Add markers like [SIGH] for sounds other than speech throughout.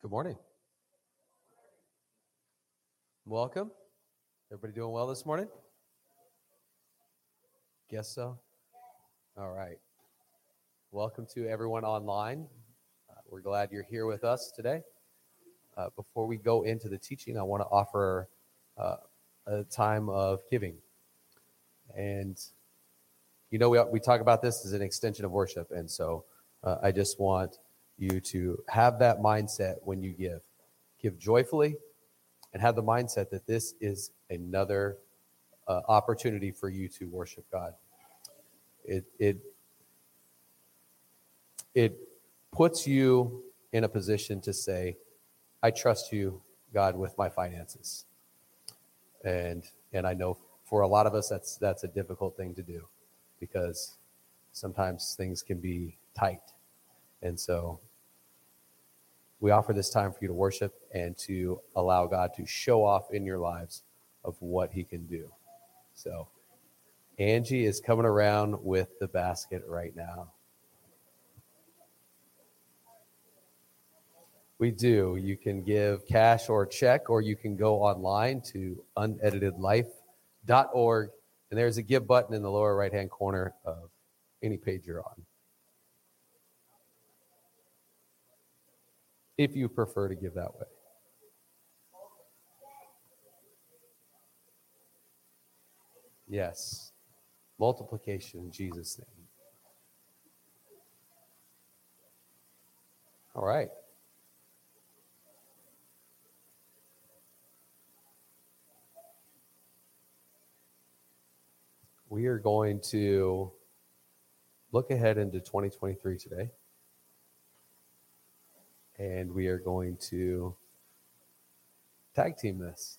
Good morning. Welcome. Everybody doing well this morning? Guess so. All right. Welcome to everyone online. Uh, we're glad you're here with us today. Uh, before we go into the teaching, I want to offer uh, a time of giving. And, you know, we, we talk about this as an extension of worship. And so uh, I just want you to have that mindset when you give. Give joyfully and have the mindset that this is another uh, opportunity for you to worship God. It, it, it puts you in a position to say, I trust you, God, with my finances. And, and I know for a lot of us, that's, that's a difficult thing to do because sometimes things can be tight. And so we offer this time for you to worship and to allow God to show off in your lives of what he can do. So Angie is coming around with the basket right now. We do. You can give cash or check, or you can go online to uneditedlife.org. And there's a give button in the lower right hand corner of any page you're on. If you prefer to give that way. Yes. Multiplication in Jesus' name. All right. We are going to look ahead into 2023 today and we are going to tag team this.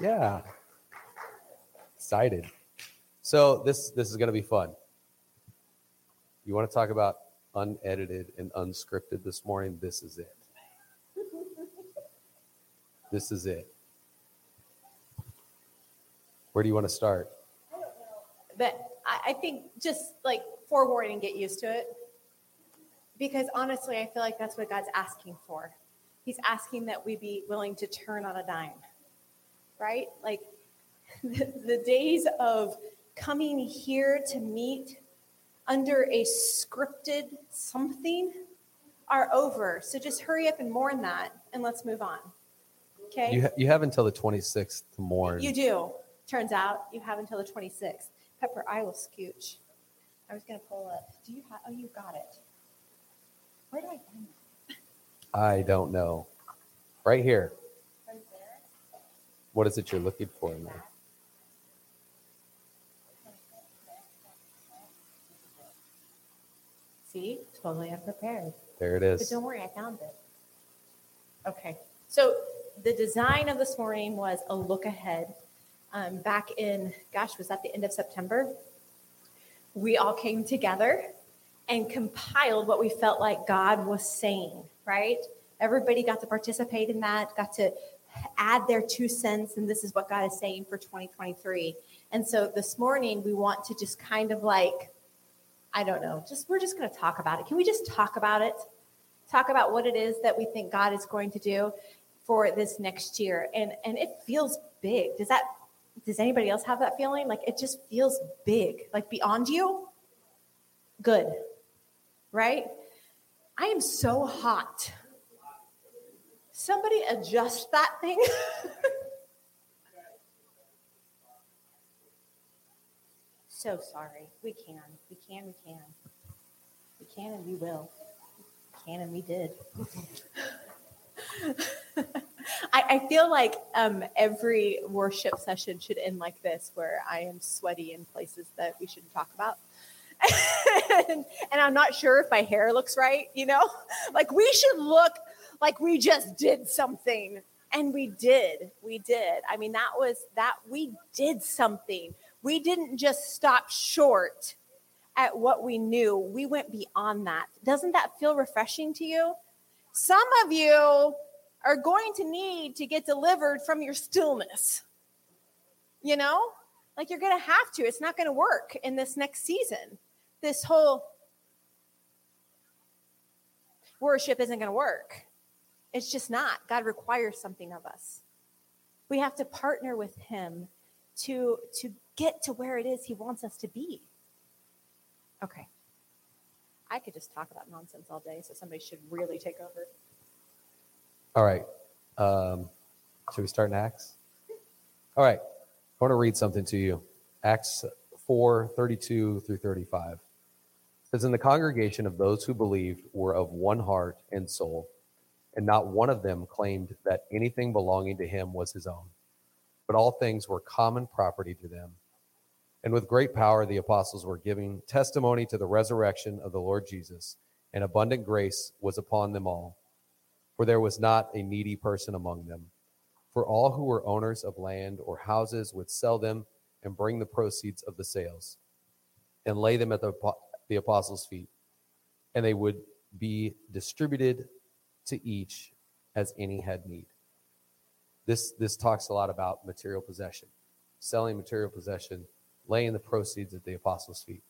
Yeah. Excited. So this this is going to be fun. You want to talk about unedited and unscripted this morning? This is it. this is it. Where do you want to start? But I, I think just like forewarning, and get used to it. Because honestly, I feel like that's what God's asking for. He's asking that we be willing to turn on a dime, right? Like [LAUGHS] the, the days of coming here to meet under a scripted something are over. So just hurry up and mourn that and let's move on. Okay? You, ha- you have until the 26th to mourn. You do. Turns out you have until the 26th. Pepper, I will scooch. I was going to pull up. Do you have? Oh, you got it. Where do I find it? I don't know. Right here. Right there. What is it you're looking for in there? See, totally unprepared. There it is. But don't worry, I found it. Okay. So the design of this morning was a look ahead. Um, back in, gosh, was that the end of September? We all came together and compiled what we felt like God was saying, right? Everybody got to participate in that, got to add their two cents, and this is what God is saying for 2023. And so this morning, we want to just kind of like, I don't know, just we're just going to talk about it. Can we just talk about it? Talk about what it is that we think God is going to do for this next year. And and it feels big. Does that does anybody else have that feeling? Like it just feels big, like beyond you? Good. Right? I am so hot. Somebody adjust that thing. [LAUGHS] so sorry. We can. We can. We can. We can and we will. We can and we did. [LAUGHS] I, I feel like um, every worship session should end like this, where I am sweaty in places that we shouldn't talk about. [LAUGHS] and, and I'm not sure if my hair looks right, you know? [LAUGHS] Like we should look like we just did something. And we did. We did. I mean, that was that we did something. We didn't just stop short at what we knew. We went beyond that. Doesn't that feel refreshing to you? Some of you are going to need to get delivered from your stillness. You know? Like you're going to have to. It's not going to work in this next season. This whole worship isn't going to work. It's just not. God requires something of us. We have to partner with him to to get to where it is he wants us to be. Okay. I could just talk about nonsense all day, so somebody should really take over. All right. Um, should we start in Acts? All right. I want to read something to you. Acts 4 32 through 35. It says, In the congregation of those who believed were of one heart and soul, and not one of them claimed that anything belonging to him was his own, but all things were common property to them. And with great power, the apostles were giving testimony to the resurrection of the Lord Jesus, and abundant grace was upon them all. For there was not a needy person among them. For all who were owners of land or houses would sell them and bring the proceeds of the sales and lay them at the, the apostles' feet, and they would be distributed to each as any had need. This, this talks a lot about material possession, selling material possession laying the proceeds at the apostles' feet.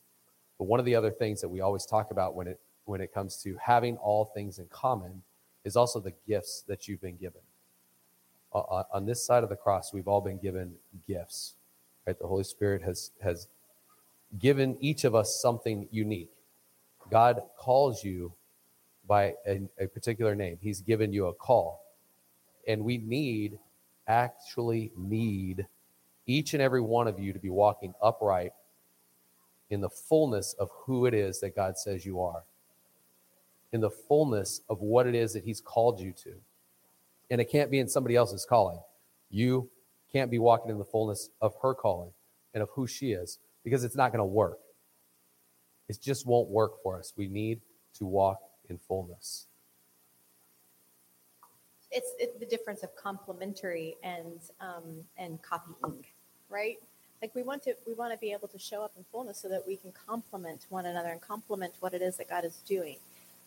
But one of the other things that we always talk about when it when it comes to having all things in common is also the gifts that you've been given. Uh, on this side of the cross, we've all been given gifts. Right? The Holy Spirit has has given each of us something unique. God calls you by a, a particular name. He's given you a call. And we need, actually need each and every one of you to be walking upright in the fullness of who it is that God says you are, in the fullness of what it is that He's called you to. And it can't be in somebody else's calling. You can't be walking in the fullness of her calling and of who she is because it's not going to work. It just won't work for us. We need to walk in fullness it's, it's the difference of complementary and um, and copying, right? Like we want to we want to be able to show up in fullness so that we can complement one another and complement what it is that God is doing.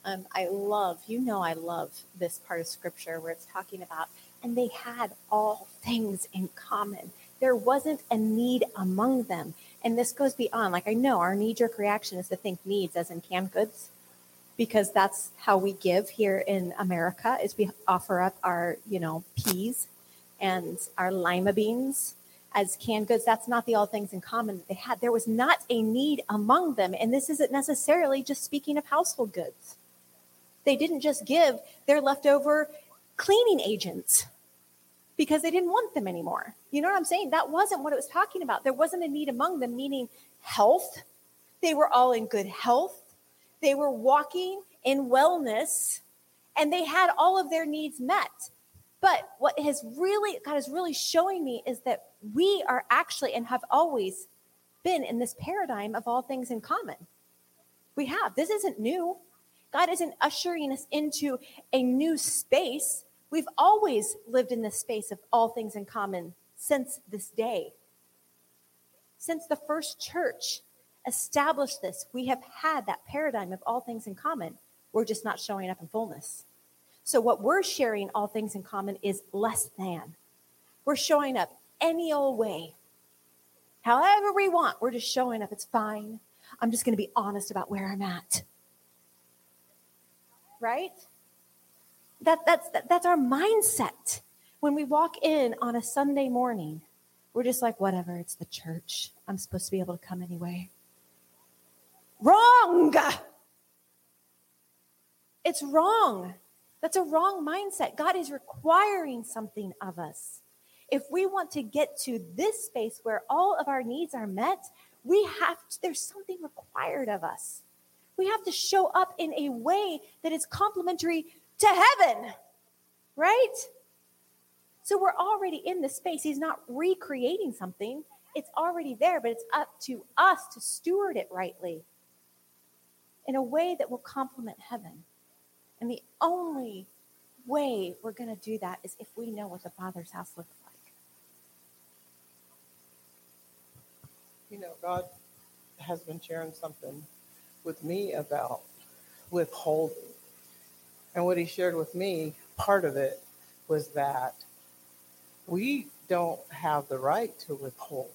Um, I love, you know, I love this part of scripture where it's talking about, and they had all things in common. There wasn't a need among them. And this goes beyond, like, I know our knee jerk reaction is to think needs as in canned goods because that's how we give here in America is we offer up our, you know, peas and our lima beans as canned goods. That's not the all things in common that they had. There was not a need among them. And this isn't necessarily just speaking of household goods. They didn't just give their leftover cleaning agents because they didn't want them anymore. You know what I'm saying? That wasn't what it was talking about. There wasn't a need among them, meaning health. They were all in good health they were walking in wellness and they had all of their needs met. But what has really, God is really showing me is that we are actually and have always been in this paradigm of all things in common. We have. This isn't new. God isn't ushering us into a new space. We've always lived in this space of all things in common since this day. Since the first church, established this. We have had that paradigm of all things in common. We're just not showing up in fullness. So, what we're sharing, all things in common, is less than. We're showing up any old way, however we want. We're just showing up. It's fine. I'm just going to be honest about where I'm at. Right? That, that's, that, that's our mindset. When we walk in on a Sunday morning, we're just like, whatever, it's the church. I'm supposed to be able to come anyway. Wrong. It's wrong. That's a wrong mindset. God is requiring something of us. If we want to get to this space where all of our needs are met, we have to, there's something required of us. We have to show up in a way that is complementary to heaven, right? So we're already in the space. He's not recreating something, it's already there, but it's up to us to steward it rightly in a way that will complement heaven. And the only way we're going to do that is if we know what the Father's house looks like. You know, God has been sharing something with me about withholding. And what he shared with me, part of it was that we don't have the right to withhold.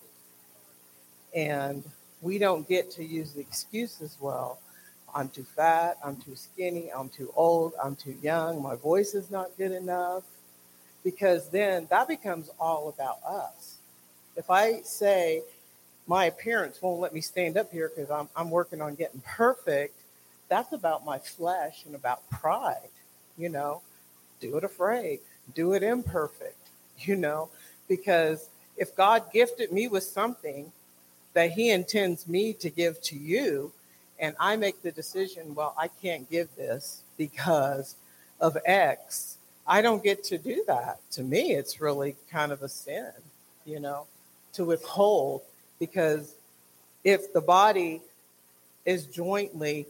And we don't get to use the excuses well. I'm too fat, I'm too skinny, I'm too old, I'm too young, my voice is not good enough. Because then that becomes all about us. If I say my appearance won't let me stand up here because I'm, I'm working on getting perfect, that's about my flesh and about pride, you know. Do it afraid, do it imperfect, [LAUGHS] you know, because if God gifted me with something that He intends me to give to you, and I make the decision, well, I can't give this because of X, I don't get to do that. To me, it's really kind of a sin, you know, to withhold because if the body is jointly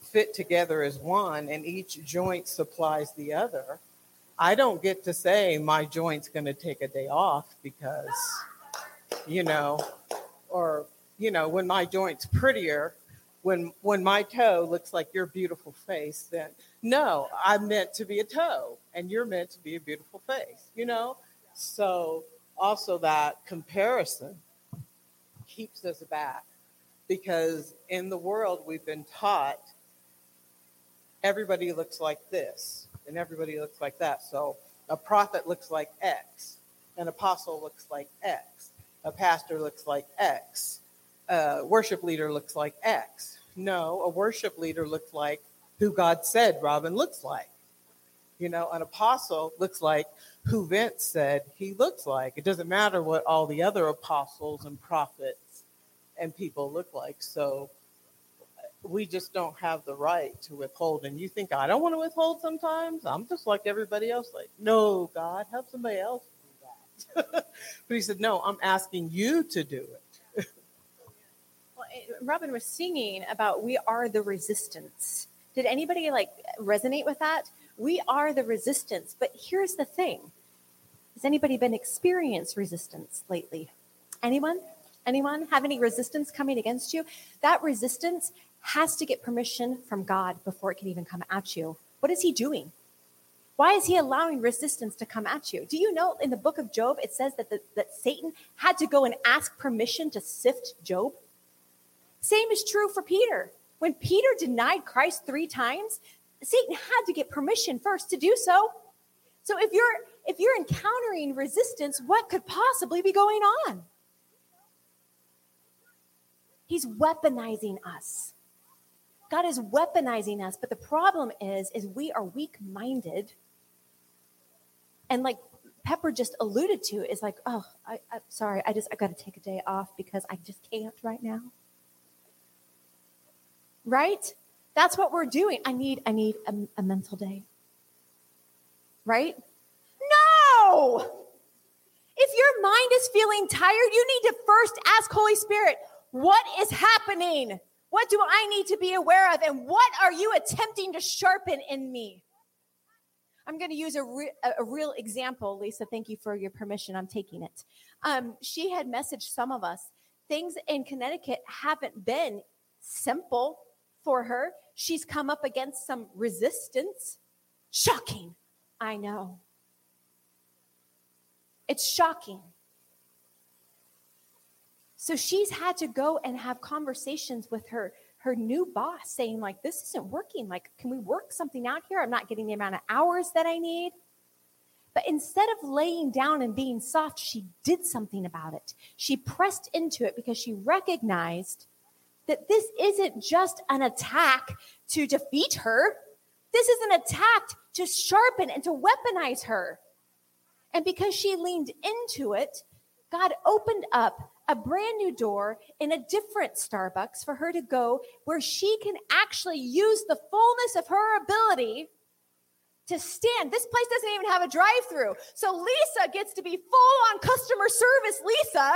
fit together as one and each joint supplies the other, I don't get to say my joint's going to take a day off because, you know, or, you know, when my joint's prettier, when when my toe looks like your beautiful face, then no, I'm meant to be a toe and you're meant to be a beautiful face, you know? So also that comparison keeps us back because in the world we've been taught everybody looks like this and everybody looks like that. So a prophet looks like X, an apostle looks like X, a pastor looks like X, a worship leader looks like X. No, a worship leader looks like who God said Robin looks like. You know, an apostle looks like who Vince said he looks like. It doesn't matter what all the other apostles and prophets and people look like. So we just don't have the right to withhold. And you think I don't want to withhold sometimes? I'm just like everybody else. Like, no, God, help somebody else do that. [LAUGHS] but he said, no, I'm asking you to do it. [LAUGHS] well, Robin was singing about we are the resistance. Did anybody like resonate with that? We are the resistance. But here's the thing. Has anybody been experienced resistance lately? Anyone? Anyone have any resistance coming against you? That resistance has to get permission from God before it can even come at you. What is he doing? Why is he allowing resistance to come at you? Do you know in the book of Job, it says that, the, that Satan had to go and ask permission to sift Job? Same is true for Peter. When Peter denied Christ three times, Satan had to get permission first to do so. So if you're if you're encountering resistance, what could possibly be going on? He's weaponizing us. God is weaponizing us, but the problem is is we are weak-minded. And like Pepper just alluded to is like, oh, I, am sorry, I just I got to take a day off because I just can't right now. Right? That's what we're doing. I need I need a, a mental day. Right? No. If your mind is feeling tired, you need to first ask Holy Spirit, what is happening? What do I need to be aware of? And what are you attempting to sharpen in me? I'm going to use a, re- a real example. Lisa, thank you for your permission. I'm taking it. Um, she had messaged some of us. Things in Connecticut haven't been simple for her. She's come up against some resistance. Shocking. I know. It's shocking. So she's had to go and have conversations with her her new boss saying like this isn't working. Like can we work something out here? I'm not getting the amount of hours that i need. But instead of laying down and being soft she did something about it. She pressed into it because she recognized that this isn't just an attack to defeat her. This is an attack to sharpen and to weaponize her. And because she leaned into it god opened up a brand new door in a different Starbucks for her to go where she can actually use the fullness of her ability to stand. This place doesn't even have a drive through. So Lisa gets to be full on customer service, Lisa.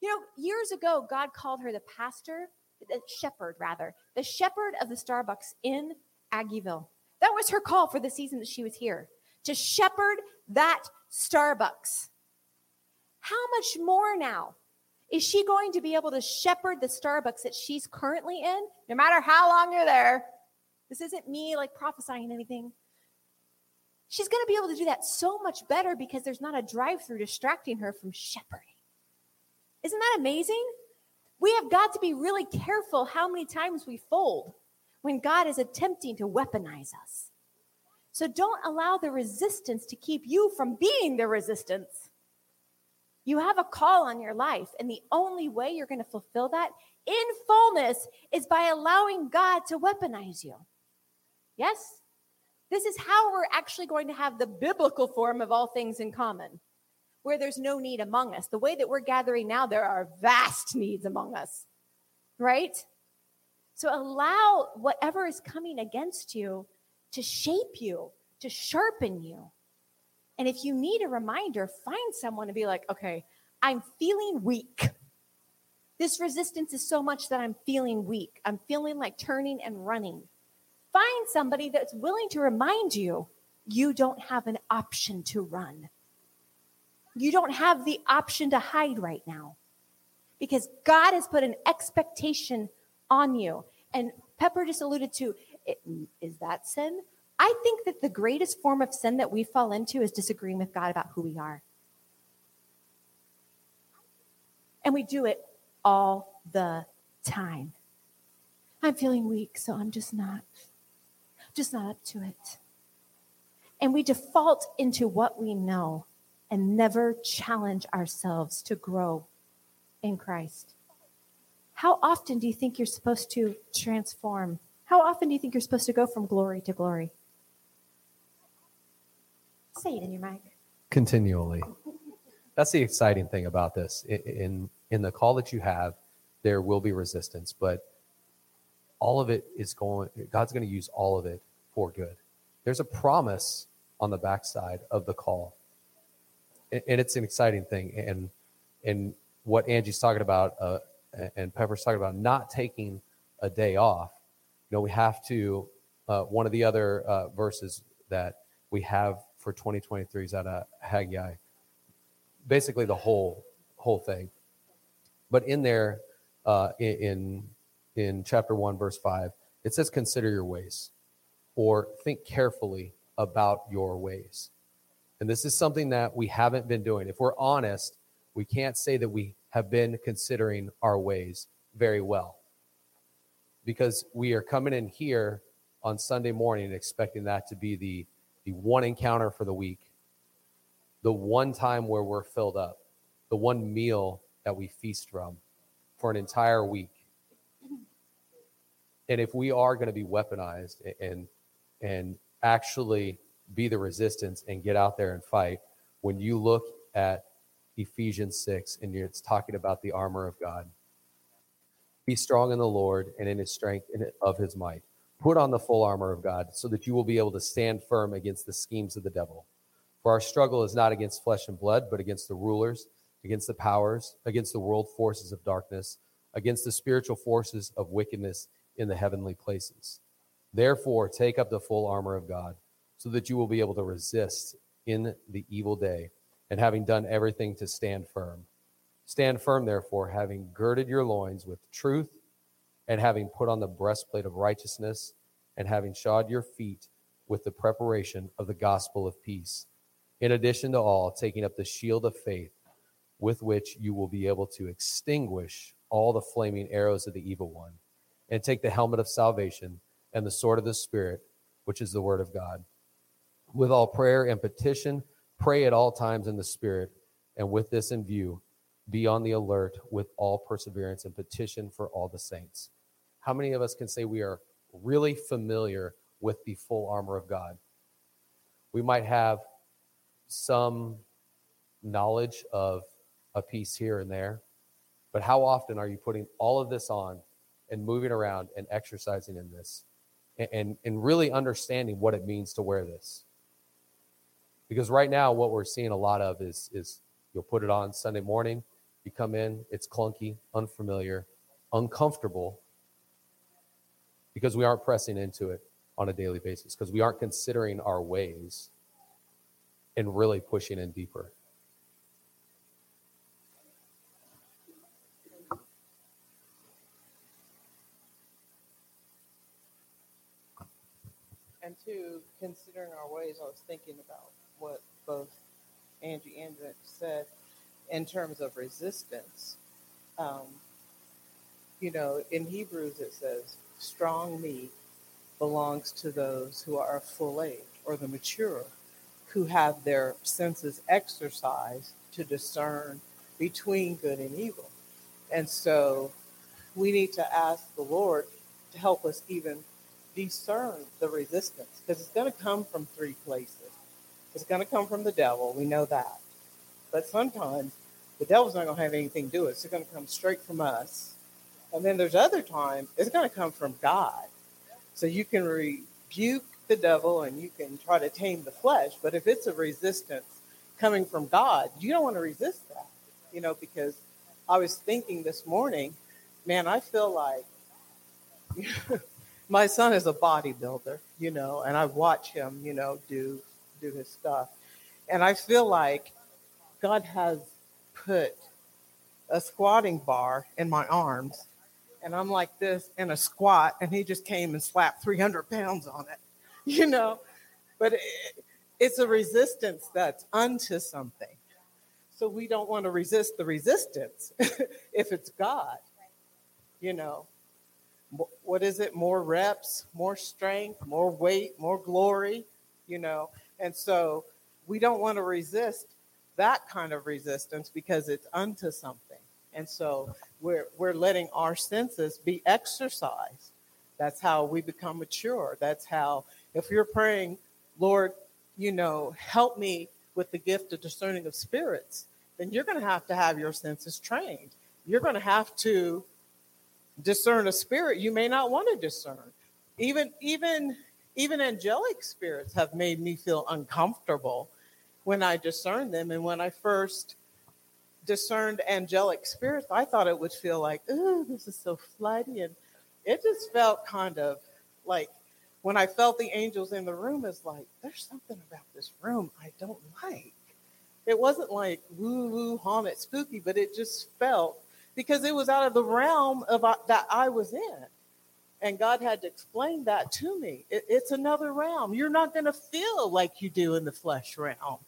You know, years ago, God called her the pastor, the shepherd, rather, the shepherd of the Starbucks in Aggieville. That was her call for the season that she was here to shepherd that Starbucks. How much more now is she going to be able to shepherd the Starbucks that she's currently in, no matter how long you're there? This isn't me like prophesying anything. She's going to be able to do that so much better because there's not a drive through distracting her from shepherding. Isn't that amazing? We have got to be really careful how many times we fold when God is attempting to weaponize us. So don't allow the resistance to keep you from being the resistance. You have a call on your life, and the only way you're going to fulfill that in fullness is by allowing God to weaponize you. Yes? This is how we're actually going to have the biblical form of all things in common where there's no need among us. The way that we're gathering now, there are vast needs among us, right? So allow whatever is coming against you to shape you, to sharpen you. And if you need a reminder, find someone to be like, okay, I'm feeling weak. This resistance is so much that I'm feeling weak. I'm feeling like turning and running. Find somebody that's willing to remind you you don't have an option to run you don't have the option to hide right now because God has put an expectation on you. And Pepper just alluded to it, is that sin? I think that the greatest form of sin that we fall into is disagreeing with God about who we are. And we do it all the time. I'm feeling weak, so I'm just not just not up to it. And we default into what we know and never challenge ourselves to grow in Christ. How often do you think you're supposed to transform? How often do you think you're supposed to go from glory to glory? Say it in your mic. Continually. That's the exciting thing about this. In in the call that you have, there will be resistance, but all of it is going God's going to use all of it for good. There's a promise on the backside of the call and it's an exciting thing. And and what Angie's talking about, uh, and Pepper's talking about, not taking a day off. You know, we have to. Uh, one of the other uh, verses that we have for 2023 is out of Haggai. Basically, the whole whole thing. But in there, uh, in in chapter one, verse five, it says, "Consider your ways, or think carefully about your ways." And this is something that we haven't been doing. If we're honest, we can't say that we have been considering our ways very well because we are coming in here on Sunday morning expecting that to be the, the one encounter for the week, the one time where we're filled up, the one meal that we feast from for an entire week. [CLEARS THROAT] And if we are going to be weaponized and and actually be the resistance and get out there and fight. When you look at Ephesians 6 and it's talking about the armor of God, be strong in the Lord and in his strength and of his might. Put on the full armor of God so that you will be able to stand firm against the schemes of the devil. For our struggle is not against flesh and blood, but against the rulers, against the powers, against the world forces of darkness, against the spiritual forces of wickedness in the heavenly places. Therefore, take up the full armor of God so that you will be able to resist in the evil day, and having done everything to stand firm. Stand firm, therefore, having girded your loins with truth, and having put on the breastplate of righteousness, and having shod your feet with the preparation of the gospel of peace. In addition to all, taking up the shield of faith, with which you will be able to extinguish all the flaming arrows of the evil one, and take the helmet of salvation and the sword of the Spirit, which is the word of God with all prayer and petition, pray at all times in the Spirit, and with this in view, be on the alert with all perseverance and petition for all the saints. How many of us can say we are really familiar with the full armor of God? We might have some knowledge of a piece here and there, but how often are you putting all of this on and moving around and exercising in this and, and, and really understanding what it means to wear this? Because right now, what we're seeing a lot of is, is you'll put it on Sunday morning, you come in, it's clunky, unfamiliar, uncomfortable, because we aren't pressing into it on a daily basis, because we aren't considering our ways and really pushing in deeper. And two, considering our ways, I was thinking about what both Angie and said in terms of resistance. um, you know, in Hebrews it says, strong meat belongs to those who are full age or the mature, who have their senses exercised to discern between good and evil. And so we need to ask the Lord to help us even discern the resistance because it's going to come from three places. It's going to come from the devil. We know that. But sometimes the devil's not going to have anything to do with it. It's going to come straight from us. And then there's other times it's going to come from God. So you can rebuke the devil and you can try to tame the flesh. But if it's a resistance coming from God, you don't want to resist that, you know, because I was thinking this morning, man, I feel like [LAUGHS] my son is a bodybuilder, you know, and I watch him, you know, do do his stuff. And I feel like God has put a squatting bar in my arms and I'm like this in a squat, and he just came and slapped 300 pounds on it, [LAUGHS] you know. But it, it's a resistance that's unto something. So we don't want to resist the resistance [LAUGHS] if it's God, you know. What is it? More reps, more strength, more weight, more glory, you know. And so we don't want to resist that kind of resistance because it's unto something. And so we're, we're letting our senses be exercised. That's how we become mature. That's how, if you're praying, Lord, you know, help me with the gift of discerning of spirits, then you're going to have to have your senses trained. You're going to have to discern a spirit you may not want to discern. Even, even, even angelic spirits have made me feel uncomfortable when I discern them. And when I first discerned angelic spirits, I thought it would feel like, ooh, this is so flighty. And it just felt kind of like when I felt the angels in the room, it's like, there's something about this room I don't like. It wasn't like woo woo, haunted, spooky, but it just felt because it was out of the realm of uh, that I was in. And God had to explain that to me. It, it's another realm. You're not going to feel like you do in the flesh realm.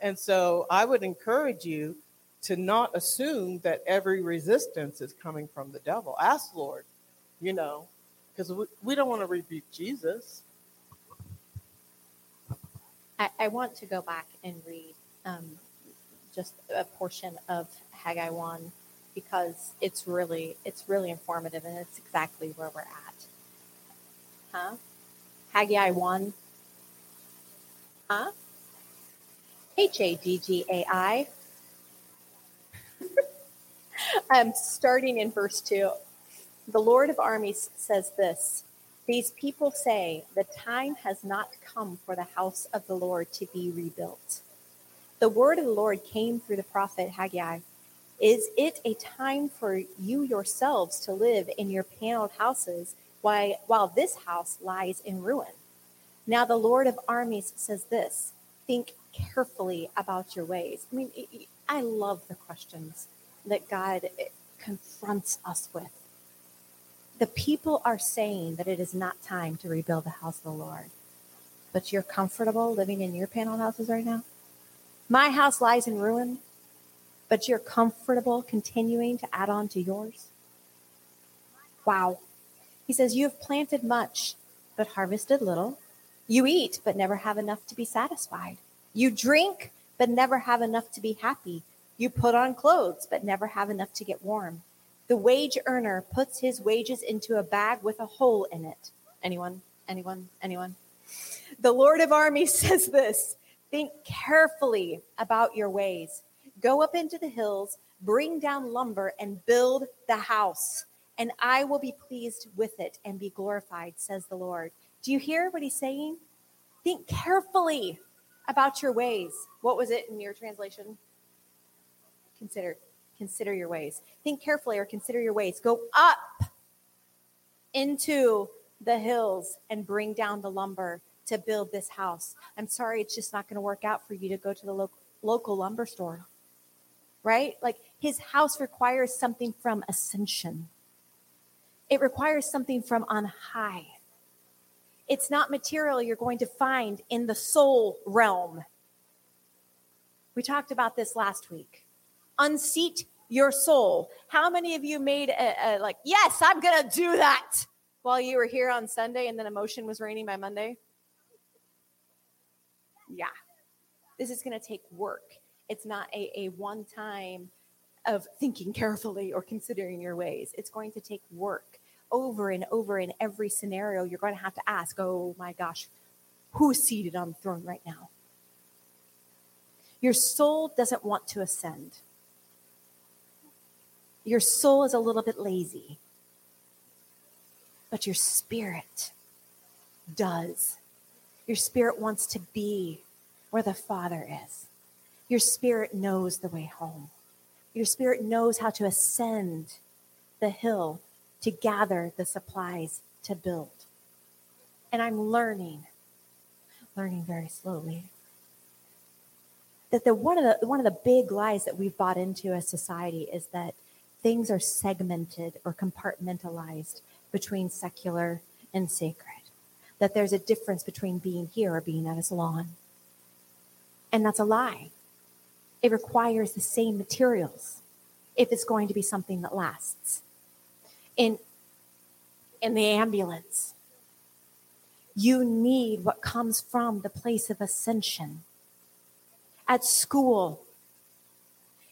And so I would encourage you to not assume that every resistance is coming from the devil. Ask Lord, you know, because we, we don't want to rebuke Jesus. I, I want to go back and read um, just a portion of Haggai 1 because it's really it's really informative and it's exactly where we're at. Huh? Haggai 1. Huh? H A D G A I um, starting in verse 2. The Lord of armies says this These people say, The time has not come for the house of the Lord to be rebuilt. The word of the Lord came through the prophet Haggai. Is it a time for you yourselves to live in your paneled houses while, while this house lies in ruin? Now, the Lord of armies says this Think carefully about your ways. I mean, I love the questions that God eh, confronts us with. The people are saying that it is not time to rebuild the house of the Lord, but you're comfortable living in your panel houses right now. My house lies in ruin, but you're comfortable continuing to add on to yours. Wow. He says, You have planted much, but harvested little. You eat, but never have enough to be satisfied. You drink, but never have enough to be happy. You put on clothes, but never have enough to get warm. The wage earner puts his wages into a bag with a hole in it. Anyone? Anyone? Anyone? The Lord of armies [LAUGHS] says this Think carefully about your ways. Go up into the hills, bring down lumber, and build the house, and I will be pleased with it and be glorified, says the Lord. Do you hear what he's saying? Think carefully about your ways. What was it in your translation? Consider consider your ways. Think carefully or consider your ways. Go up into the hills and bring down the lumber to build this house. I'm sorry, it's just not going to work out for you to go to the lo- local lumber store. Right? Like his house requires something from ascension, it requires something from on high. It's not material you're going to find in the soul realm. We talked about this last week unseat your soul. How many of you made a, a like, yes, I'm going to do that while you were here on Sunday and then emotion was reigning by Monday? Yeah. This is going to take work. It's not a, a one time of thinking carefully or considering your ways. It's going to take work over and over in every scenario. You're going to have to ask, oh my gosh, who's seated on the throne right now? Your soul doesn't want to ascend. Your soul is a little bit lazy, but your spirit does. Your spirit wants to be where the Father is. Your spirit knows the way home. Your spirit knows how to ascend the hill to gather the supplies to build. And I'm learning, learning very slowly, that the one of the one of the big lies that we've bought into as society is that things are segmented or compartmentalized between secular and sacred. That there's a difference between being here or being at a salon. And that's a lie. It requires the same materials if it's going to be something that lasts. In, in the ambulance, you need what comes from the place of ascension. At school,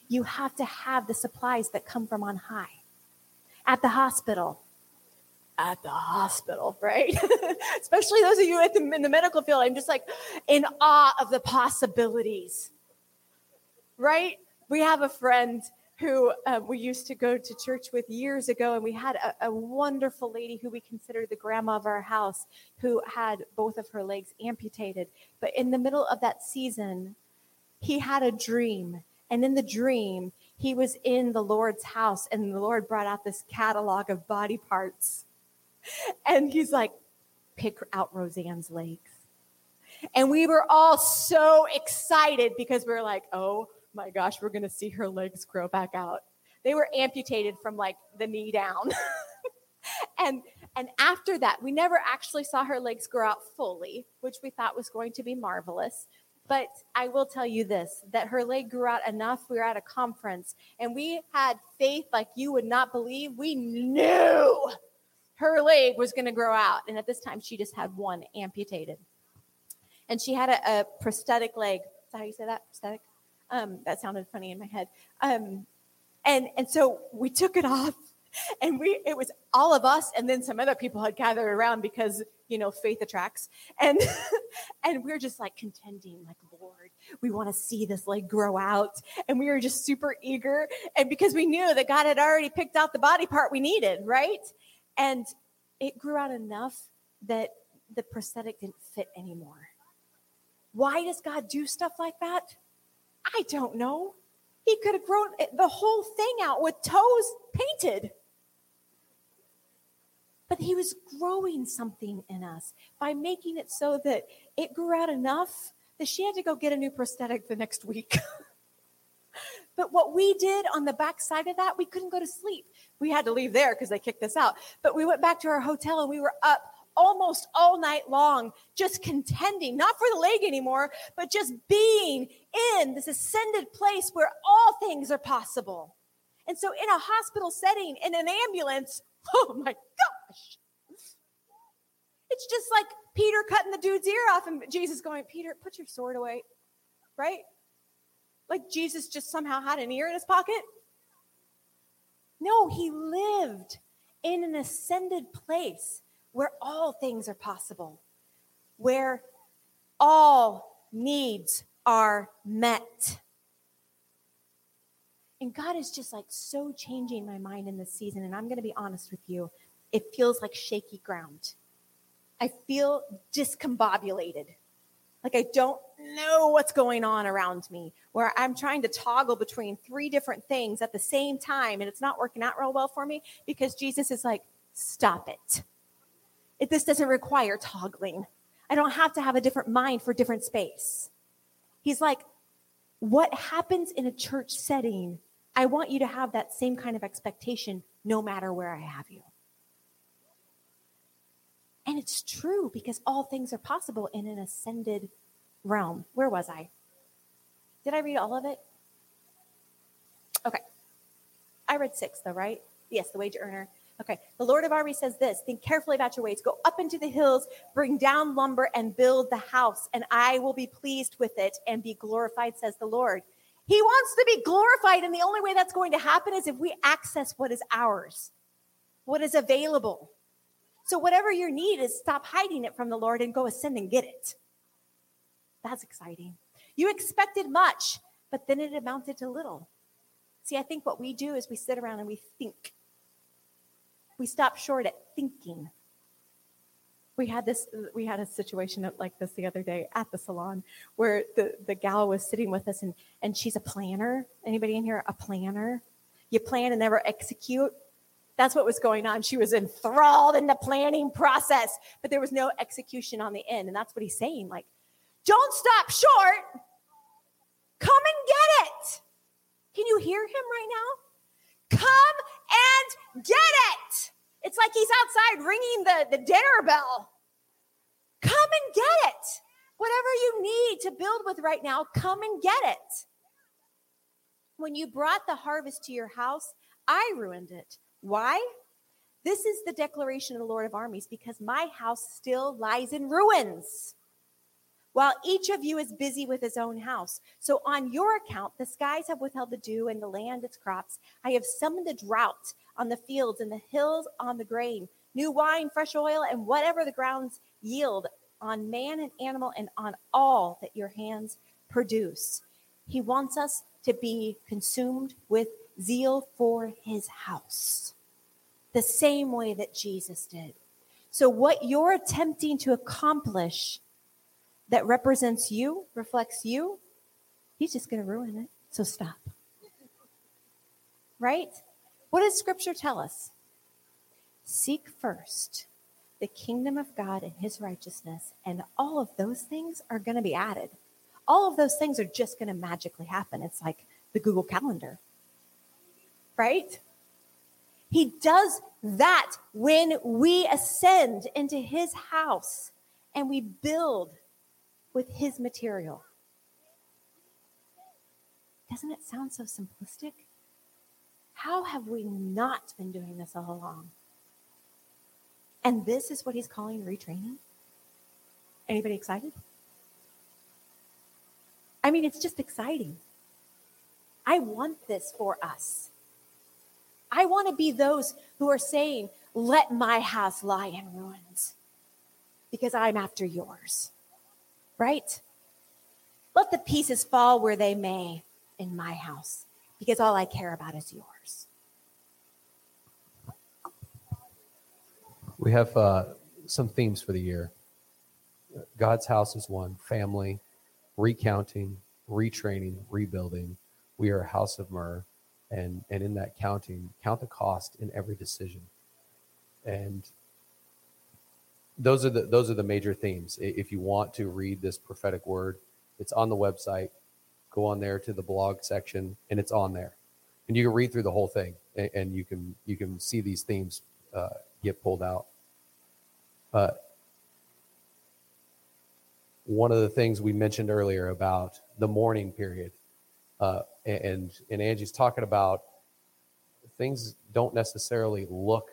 you have to have the supplies that come from on high. At the hospital, at the hospital, right? [LAUGHS] Especially those of you the, in the medical field, I'm just like in awe of the possibilities, right? We have a friend who uh, we used to go to church with years ago, and we had a, a wonderful lady who we considered the grandma of our house who had both of her legs amputated. But in the middle of that season, he had a dream and in the dream, he was in the Lord's house, and the Lord brought out this catalog of body parts. [LAUGHS] And he's like, pick out Roseanne's legs. And we were all so excited because we are like, oh my gosh, we're going to see her legs grow back out. They were amputated from like the knee down. [LAUGHS] and and after that, we never actually saw her legs grow out fully, which we thought was going to be marvelous. But I will tell you this that her leg grew out enough. We were at a conference and we had faith like you would not believe. We knew her leg was going to grow out. And at this time, she just had one amputated. And she had a, a prosthetic leg. Is that how you say that? Prosthetic? Um, that sounded funny in my head. Um, and, and so we took it off [LAUGHS] and we it was all of us and then some other people had gathered around because you know faith attracts. And [LAUGHS] and we are just like contending like lord we want to see this like grow out. And we were just super eager and because we knew that god had already picked out the body part we needed right? And it grew out enough that the prosthetic didn't fit anymore. Why does god do stuff like that? I don't know. He could have grown eh, the whole thing out with toes painted but he was growing something in us by making it so that it grew out enough that she had to go get a new prosthetic the next week. [LAUGHS] but what we did on the back side of that, we couldn't go to sleep. We had to leave there because they kicked us out. But we went back to our hotel and we were up almost all night long, just contending, not for the leg anymore, but just being in this ascended place where all things are possible. And so, in a hospital setting, in an ambulance, [LAUGHS] oh my gosh. It's just like Peter cutting the dude's ear off and Jesus going, Peter, put your sword away. Right? Like Jesus just somehow had an ear in his pocket. No, he lived in an ascended place where all things are possible, where all needs are met. And God is just like so changing my mind in this season. And I'm going to be honest with you, it feels like shaky ground. I feel discombobulated. Like I don't know what's going on around me, where I'm trying to toggle between three different things at the same time, and it's not working out real well for me because Jesus is like, stop it. If this doesn't require toggling. I don't have to have a different mind for different space. He's like, what happens in a church setting I want you to have that same kind of expectation no matter where I have you. And it's true because all things are possible in an ascended realm. Where was I? Did I read all of it? Okay. I read six though, right? Yes, the wage earner. Okay. The Lord of armies says this Think carefully about your ways. Go up into the hills, bring down lumber, and build the house, and I will be pleased with it and be glorified, says the Lord. He wants to be glorified, and the only way that's going to happen is if we access what is ours, what is available. So, whatever your need is, stop hiding it from the Lord and go ascend and get it. That's exciting. You expected much, but then it amounted to little. See, I think what we do is we sit around and we think we stop short at thinking. We had this, we had a situation like this the other day at the salon where the, the gal was sitting with us and, and she's a planner. Anybody in here a planner? You plan and never execute. That's what was going on. She was enthralled in the planning process, but there was no execution on the end. And that's what he's saying. Like, don't stop short. Come and get it. Can you hear him right now? Come and get it. It's like he's outside ringing the, the dinner bell. Come and get it. Whatever you need to build with right now, come and get it. When you brought the harvest to your house, I ruined it. Why? This is the declaration of the Lord of armies because my house still lies in ruins while each of you is busy with his own house. So, on your account, the skies have withheld the dew and the land its crops. I have summoned a drought on the fields and the hills on the grain, new wine, fresh oil, and whatever the grounds yield on man and animal and on all that your hands produce. He wants us to be consumed with zeal for his house, the same way that Jesus did. So, what you're attempting to accomplish that represents you, reflects you, he's just going to ruin it. So stop. Right? What does scripture tell us? Seek first the kingdom of God and his righteousness, and all of those things are going to be added. All of those things are just going to magically happen. It's like the Google Calendar, right? He does that when we ascend into his house and we build with his material. Doesn't it sound so simplistic? How have we not been doing this all along? And this is what he's calling retraining? Anybody excited? I mean, it's just exciting. I want this for us. I want to be those who are saying, Let my house lie in ruins because I'm after yours right? Let the pieces fall where they may in my house, because all I care about is yours. We have uh, some themes for the year. God's house is one family, recounting, retraining, rebuilding. We are a house of myrrh. And, and in that counting, count the cost in every decision. And those are the those are the major themes. If you want to read this prophetic word, it's on the website. Go on there to the blog section, and it's on there, and you can read through the whole thing, and, and you can you can see these themes uh, get pulled out. Uh, one of the things we mentioned earlier about the mourning period, uh, and and Angie's talking about things don't necessarily look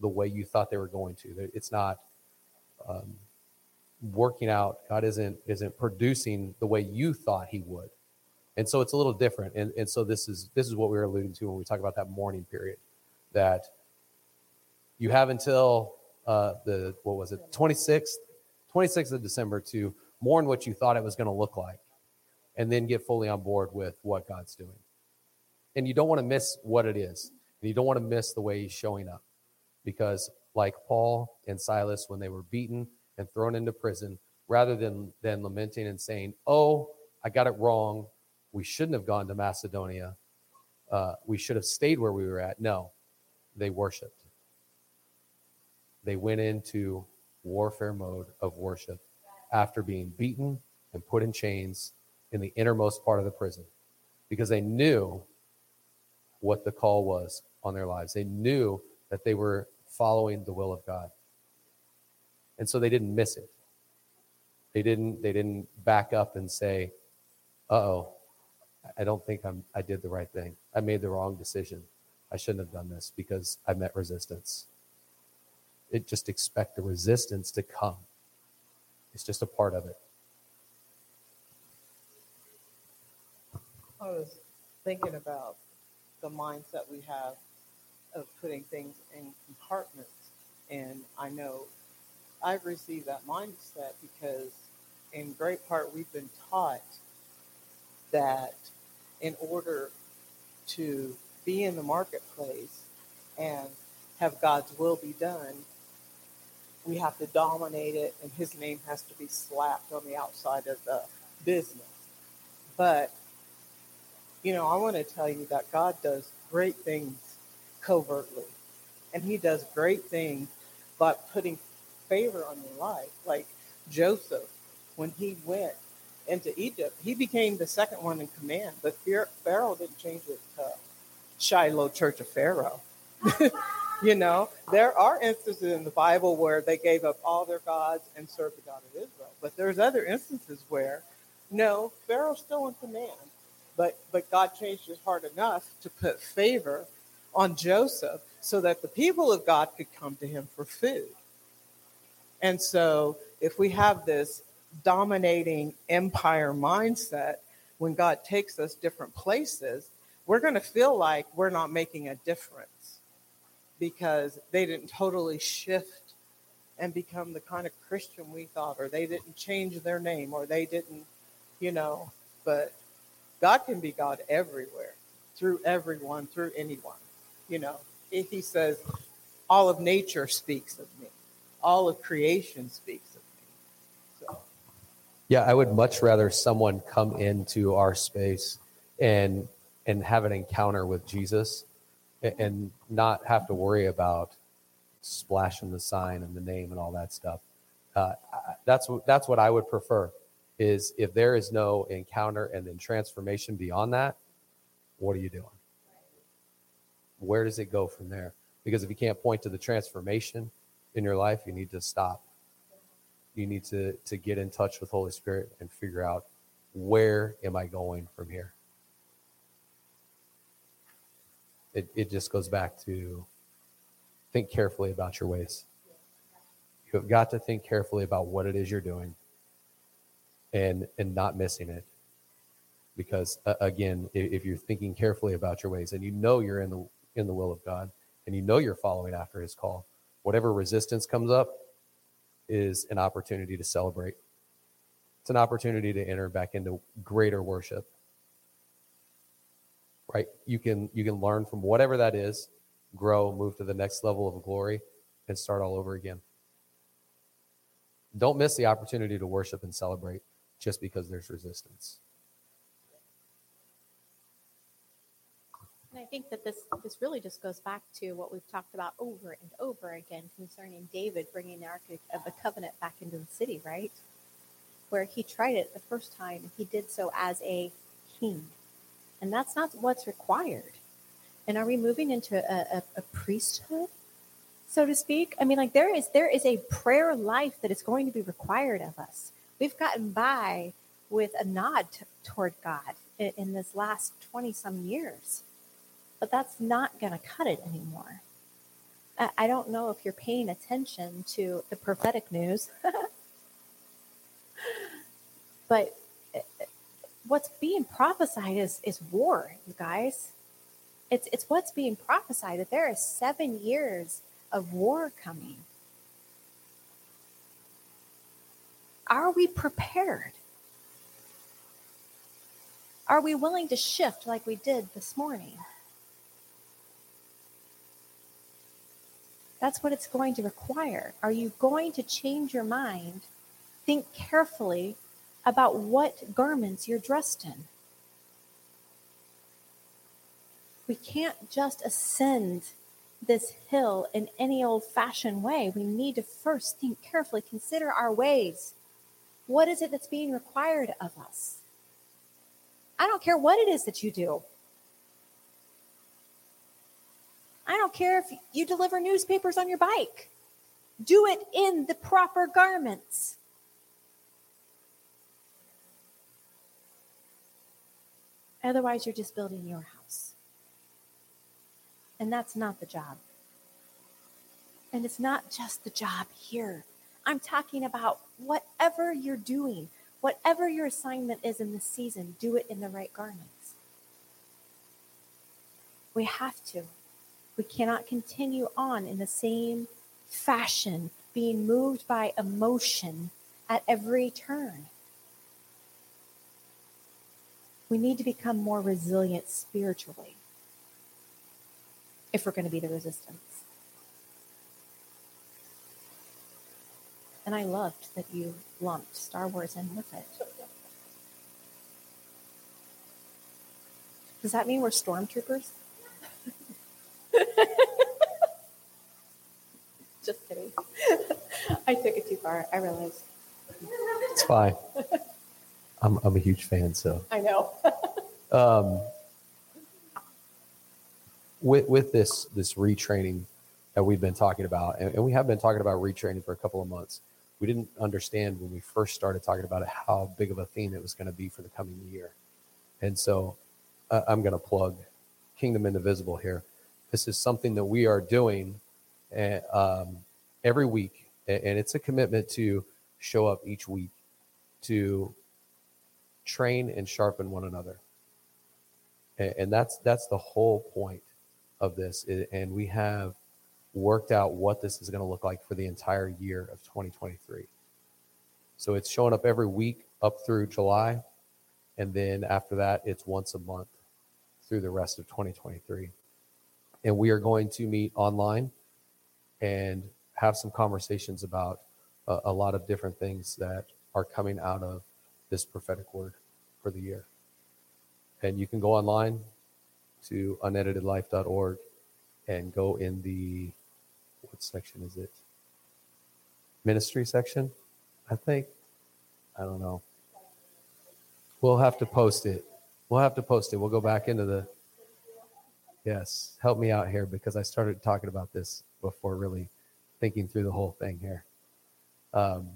the way you thought they were going to. It's not um, working out. God isn't isn't producing the way you thought He would, and so it's a little different. And and so this is this is what we were alluding to when we talk about that mourning period, that you have until uh, the what was it 26th 26th of December to mourn what you thought it was going to look like, and then get fully on board with what God's doing. And you don't want to miss what it is, and you don't want to miss the way He's showing up, because like Paul and Silas when they were beaten and thrown into prison, rather than, than lamenting and saying, Oh, I got it wrong. We shouldn't have gone to Macedonia. Uh, we should have stayed where we were at. No, they worshiped. They went into warfare mode of worship after being beaten and put in chains in the innermost part of the prison because they knew what the call was on their lives. They knew that they were following the will of God. And so they didn't miss it. They didn't they didn't back up and say, "Uh-oh, I don't think I'm I did the right thing. I made the wrong decision." I shouldn't have done this because I met resistance. It just expect the resistance to come. It's just a part of it. I was thinking about the mindset we have of putting things in compartments. And I know I've received that mindset because, in great part, we've been taught that in order to be in the marketplace and have God's will be done, we have to dominate it, and His name has to be slapped on the outside of the business. But, you know, I want to tell you that God does great things covertly, and He does great things by putting favor on your life. Like Joseph, when he went into Egypt, he became the second one in command, but Pharaoh didn't change it to Shiloh Church of Pharaoh. [LAUGHS] you know, there are instances in the Bible where they gave up all their gods and served the God of Israel. But there's other instances where, no, Pharaoh's still in command. But, but God changed his heart enough to put favor on Joseph so that the people of God could come to him for food. And so if we have this dominating empire mindset, when God takes us different places, we're going to feel like we're not making a difference because they didn't totally shift and become the kind of Christian we thought, or they didn't change their name, or they didn't, you know. But God can be God everywhere, through everyone, through anyone. You know, if He says, all of nature speaks of me, all of creation speaks of me. So. Yeah, I would much rather someone come into our space and and have an encounter with Jesus and not have to worry about splashing the sign and the name and all that stuff. Uh, that's that's what I would prefer. Is if there is no encounter and then transformation beyond that, what are you doing? Where does it go from there? Because if you can't point to the transformation in your life, you need to stop. You need to to get in touch with Holy Spirit and figure out where am I going from here. it, it just goes back to think carefully about your ways. You have got to think carefully about what it is you're doing and and not missing it. Because uh, again, if, you're thinking carefully about your ways and you know you're in the in the will of God and you know you're following after his call, whatever resistance comes up is an opportunity to celebrate. It's an opportunity to enter back into greater worship right? You can you can learn from whatever that is, grow, move to the next level of glory, and start all over again. Don't miss the opportunity to worship and celebrate just because there's resistance. And I think that this this really just goes back to what we've talked about over and over again concerning David bringing the Ark of the Covenant back into the city, right? Where he tried it the first time, he did so as a king and that's not what's required. And are we moving into a, a, a priesthood, so to speak? I mean, like there is there is a prayer life that is going to be required of us. We've gotten by with a nod t- toward God in, in this last 20 some years, but that's not going to cut it anymore. I, I don't know if you're paying attention to the prophetic news, [LAUGHS] but uh, what's being prophesied is is war, you guys. It's it's what's being prophesied that there is seven years of war coming. Are we prepared? Are we willing to shift like we did this morning? That's what it's going to require. Are you going to change your mind? Think carefully about what garments you're dressed in. We can't just ascend this hill in any old fashioned way. We need to first think carefully, consider our ways. What is it that's being required of us? I don't care what it is that you do. I don't care if you deliver newspapers on your bike. Do it in the proper garments. Otherwise, you're just building your house. And that's not the job. And it's not just the job here. I'm talking about whatever you're doing, whatever your assignment is in this season, do it in the right garments. We have to. We cannot continue on in the same fashion, being moved by emotion at every turn. We need to become more resilient spiritually if we're going to be the resistance. And I loved that you lumped Star Wars in with it. Does that mean we're stormtroopers? [LAUGHS] Just kidding. [LAUGHS] I took it too far. I realized. It's fine. I'm, I'm a huge fan, so. [LAUGHS] I know. um, with with this this retraining that we've been talking about, and, and, we have been talking about retraining for a couple of months. We didn't understand when we first started talking about it how big of a theme it was going to be for the coming year, and so uh, I'm going to plug Kingdom Indivisible here. This is something that we are doing uh, um, every week, and it's a commitment to show up each week to train and sharpen one another and, and that's that's the whole point of this. And we have worked out what this is going to look like for the entire year of 2023. So it's showing up every week up through July. And then after that, it's once a month through the rest of 2023. And we are going to meet online and have some conversations about a, a lot of different things that are coming out of this prophetic word for the year. And you can go online, to uneditedlife.org and go in the what section is it? Ministry section, I think. I don't know. We'll have to post it. We'll have to post it. We'll go back into the Yes, help me out here because I started talking about this before really thinking through the whole thing here. Um,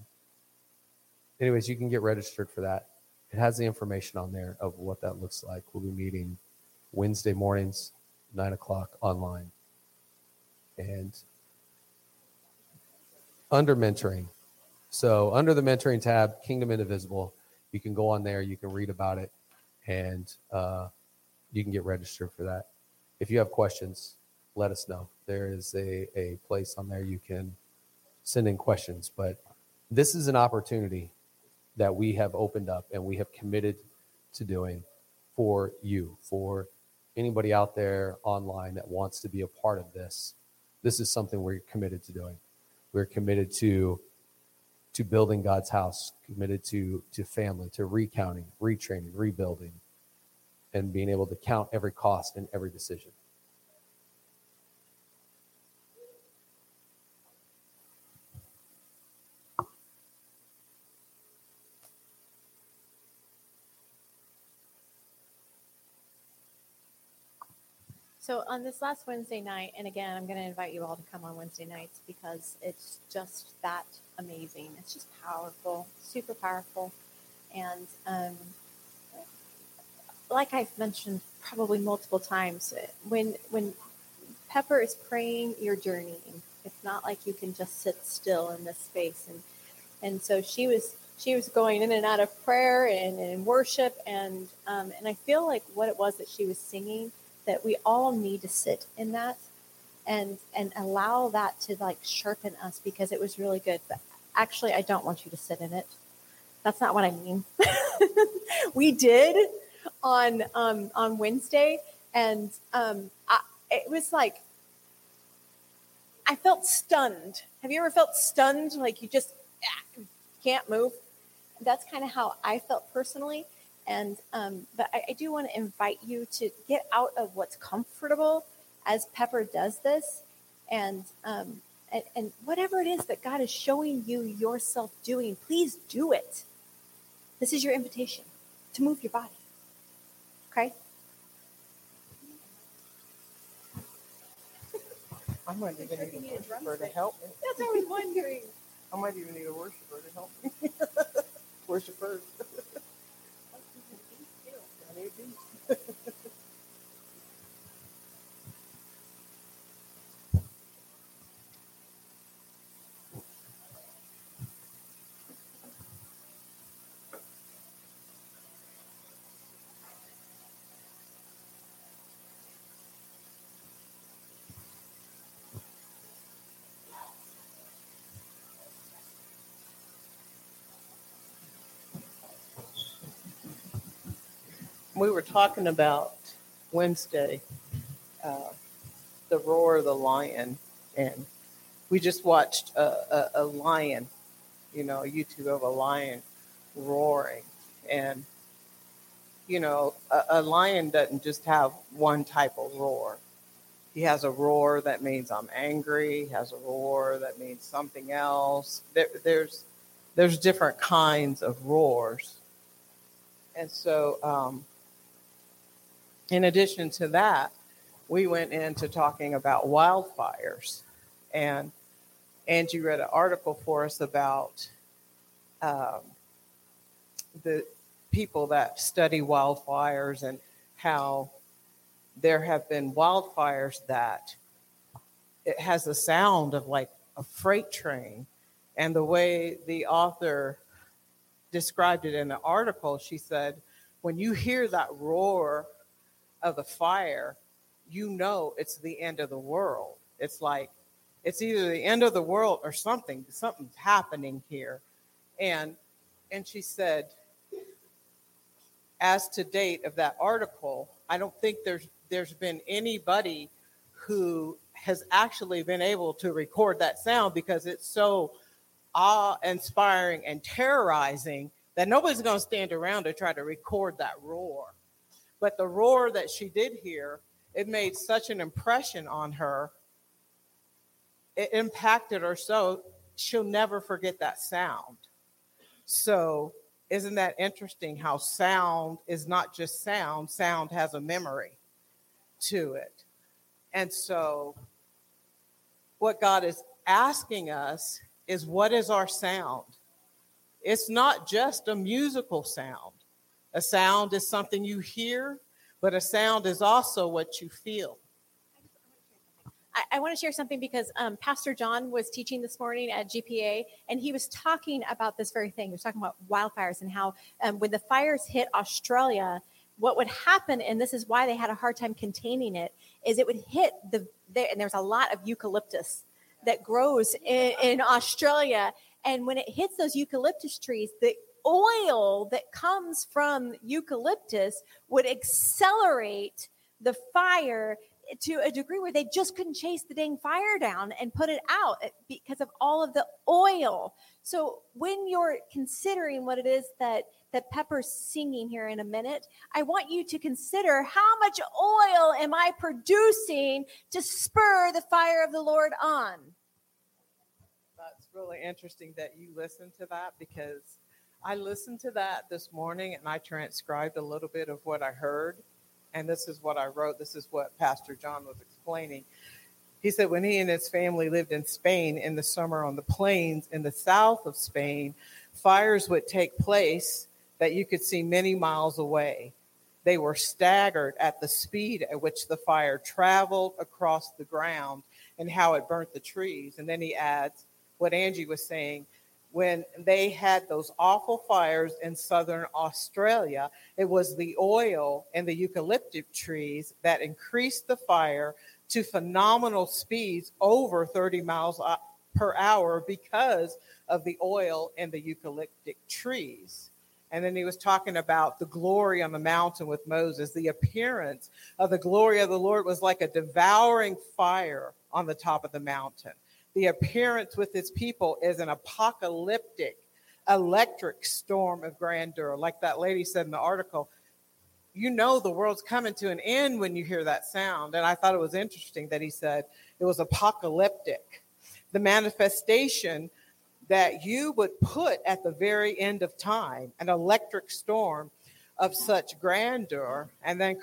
anyways, you can get registered for that. It has the information on there of what that looks like. We'll be meeting Wednesday mornings, nine o'clock online. And under mentoring. So, under the mentoring tab, Kingdom Indivisible, you can go on there, you can read about it, and uh, you can get registered for that. If you have questions, let us know. There is a, a place on there you can send in questions. But this is an opportunity that we have opened up and we have committed to doing for you, for anybody out there online that wants to be a part of this, this is something we're committed to doing. We're committed to to building God's house, committed to to family, to recounting, retraining, rebuilding, and being able to count every cost and every decision. So on this last Wednesday night, and again, I'm going to invite you all to come on Wednesday nights because it's just that amazing. It's just powerful, super powerful. And um, like I've mentioned probably multiple times, when when Pepper is praying, you're journeying. It's not like you can just sit still in this space. And and so she was she was going in and out of prayer and, worship and um, and I feel like what it was that she was singing that we all need to sit in that and and allow that to like sharpen us because it was really good. But actually i don't want you to sit in it. That's not what i mean. [LAUGHS] We did on um on wednesday and um I, it was like i felt stunned. Have you ever felt stunned? Like you just ah, can't move? That's kind of how i felt personally and um, but I, I do want to invite you to get out of what's comfortable as Pepper does this, and um, and, and whatever it is that God is showing you yourself doing, please do it. This is your invitation to move your body. Okay. [LAUGHS] I might even need a worshiper to help me. That's what I was wondering. [LAUGHS] I might even need a worshiper to help me. [LAUGHS] Worshippers. [LAUGHS] we were talking about Wednesday, uh, the roar of the lion, and we just watched a, a, a lion, you know, YouTube of a lion roaring, and you know, a, a lion doesn't just have one type of roar. He has a roar that means I'm angry. He has a roar that means something else. There, there's there's different kinds of roars, and so um, in addition to that, we went into talking about wildfires, and Angie read an article for us about um, the people that study wildfires and how there have been wildfires that it has the sound of like a freight train. And the way the author described it in the article, she said, when you hear that roar of the fire, you know it's the end of the world. It's like it's either the end of the world or something. Something's happening here. And and she said, as to date of that article, I don't think there's there's been anybody who has actually been able to record that sound because it's so awe-inspiring and terrorizing that nobody's going to stand around to try to record that roar. But the roar that she did hear, it made such an impression on her. It impacted her so she'll never forget that sound. So, isn't that interesting how sound is not just sound, sound has a memory to it. And so, what God is asking us is what is our sound? It's not just a musical sound. A sound is something you hear, but a sound is also what you feel. I, I want to share something because um, Pastor John was teaching this morning at GPA, and he was talking about this very thing. He was talking about wildfires and how um, when the fires hit Australia, what would happen, and this is why they had a hard time containing it, is it would hit the there, and there's a lot of eucalyptus that grows in, in Australia, and when it hits those eucalyptus trees, the oil that comes from eucalyptus would accelerate the fire to a degree where they just couldn't chase the dang fire down and put it out eh, because of all of the oil. So when you're considering what it is that that Pepper's singing here in a minute, I want you to consider how much oil am I producing to spur the fire of the Lord on? That's really interesting that you listen to that because I listened to that this morning and I transcribed a little bit of what I heard and this is what I wrote. This is what Pastor John was explaining. He said when he and his family lived in Spain in the summer on the plains in the south of Spain, fires would take place that you could see many miles away. They were staggered at the speed at which the fire traveled across the ground and how it burnt the trees. And then he adds what Angie was saying when they had those awful fires in southern Australia, it was the oil and the eucalyptus trees that increased the fire to phenomenal speeds over 30 miles uh, per hour because of the oil and the eucalyptic trees. And then he was talking about the glory on the mountain with Moses. The appearance of the glory of the Lord was like a devouring fire on the top of the mountain the appearance with his people is an apocalyptic, electric storm of grandeur. Like that lady said in the article, you know the world's coming to an end when you hear that sound. And I thought it was interesting that he said it was apocalyptic. The manifestation that you would put at the very end of time, an electric storm of such grandeur. And then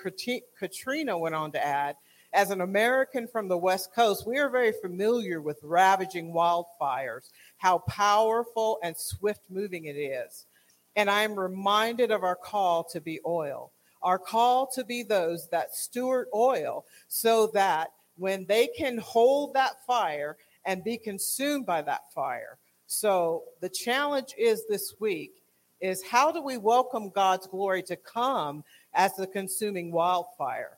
Katrina went on to add, as an American from the West Coast, we are very familiar with ravaging wildfires, how powerful and swift moving it is. And I am reminded of our call to be oil, our call to be those that steward oil so that when they can hold that fire and be consumed by that fire. So the challenge is this week is how do we welcome God's glory to come as the consuming wildfire?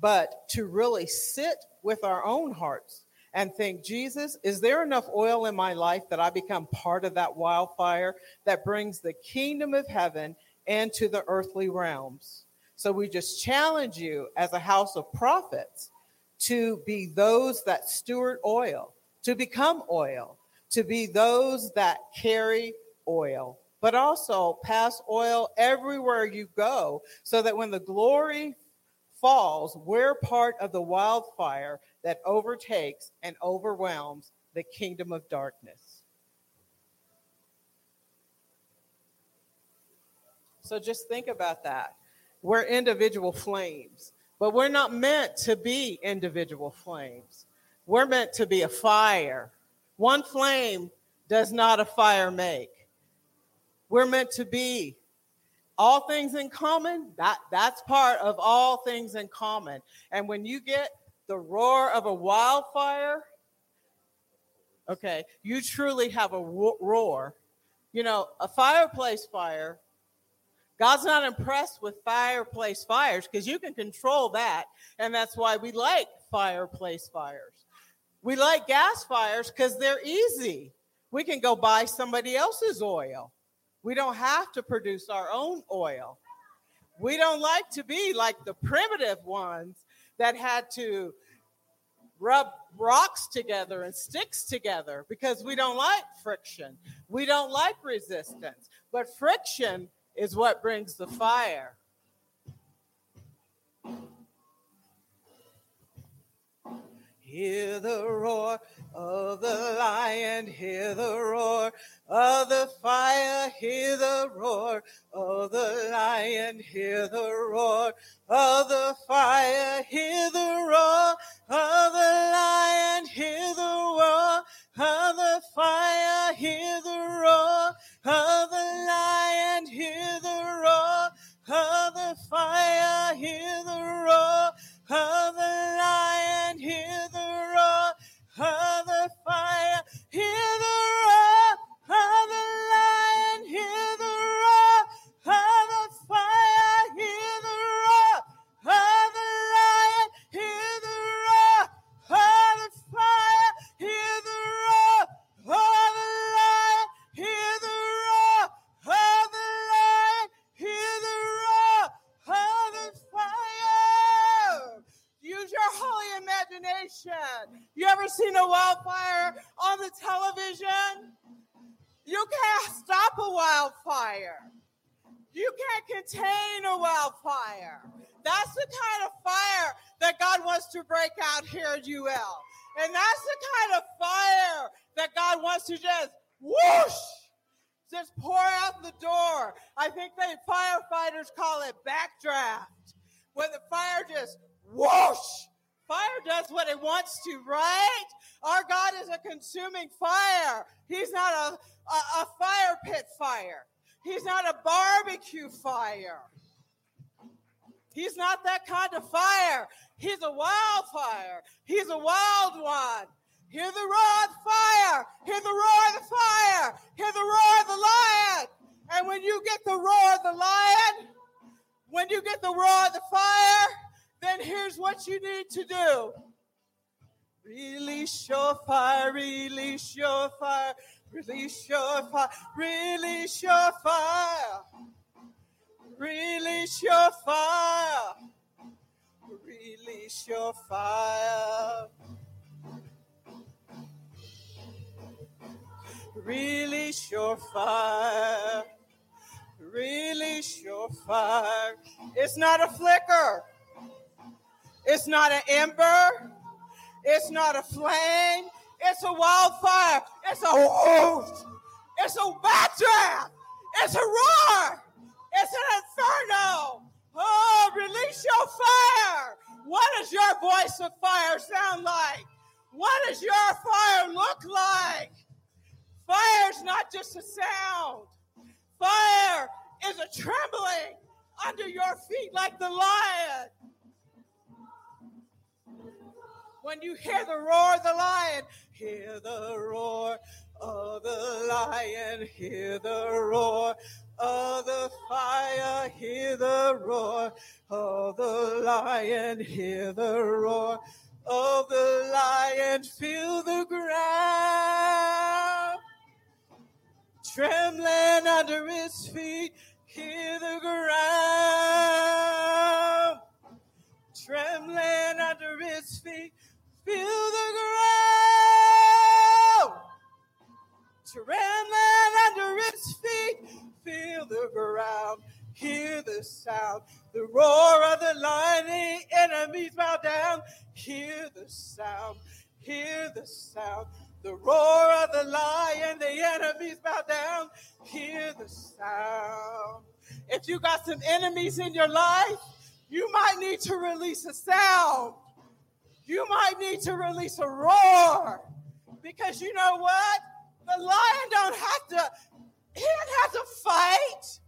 But to really sit with our own hearts and think, Jesus, is there enough oil in my life that I become part of that wildfire that brings the kingdom of heaven and to the earthly realms. So we just challenge you as a house of prophets to be those that steward oil, to become oil, to be those that carry oil, but also pass oil everywhere you go so that when the glory falls, we're part of the wildfire that overtakes and overwhelms the kingdom of darkness. So just think about that. We're individual flames, but we're not meant to be individual flames. We're meant to be a fire. One flame does not a fire make. We're meant to be all things in common. That, that's part of all things in common. And when you get the roar of a wildfire, okay, you truly have a roar. You know, a fireplace fire God's not impressed with fireplace fires because you can control that. And that's why we like fireplace fires. We like gas fires because they're easy. We can go buy somebody else's oil. We don't have to produce our own oil. We don't like to be like the primitive ones that had to rub rocks together and sticks together because we don't like friction. We don't like resistance. But friction is what brings the fire. Hear the roar of the lion, hear the roar of the fire, hear the roar of the lion, hear the roar of the fire, hear the roar of the lion, hear the roar of the fire, hear the roar of the lion, hear the roar of the fire, kind of fire. He's a wildfire. He's a wild one. Hear the roar of the fire. Hear the roar of the fire. Hear the roar of the lion. And when you get the roar of the lion, when you get the roar of the fire, then here's what you need to do. Release your fire, release your fire, release your fire, release your fire. Release your fire. Release your fire. Release your fire. Release your fire. Release your fire. It's not a flicker. It's not an ember. It's not a flame. It's a wildfire. It's a whoosh. It's a backdraft. It's a roar. It's an inferno. Oh, release your fire. What does your voice of fire sound like? What does your fire look like? Fire's not just a sound. Fire is a trembling under your feet like the lion. When you hear the roar of the lion, hear the roar of the lion, hear the roar of the fire, hear the roar of the lion, hear the roar of the lion, feel the ground trembling under his feet. hear the ground trembling under his feet. Feel the ground trembling under his feet. Feel the ground, hear the sound, the roar of the lion. The enemies bow down. Hear the sound, hear the sound. The roar of the lion, the enemies bow down. Hear the sound. If you got some enemies in your life, you might need to release a sound. You might need to release a roar. Because you know what? The lion don't have to, he doesn't have to fight.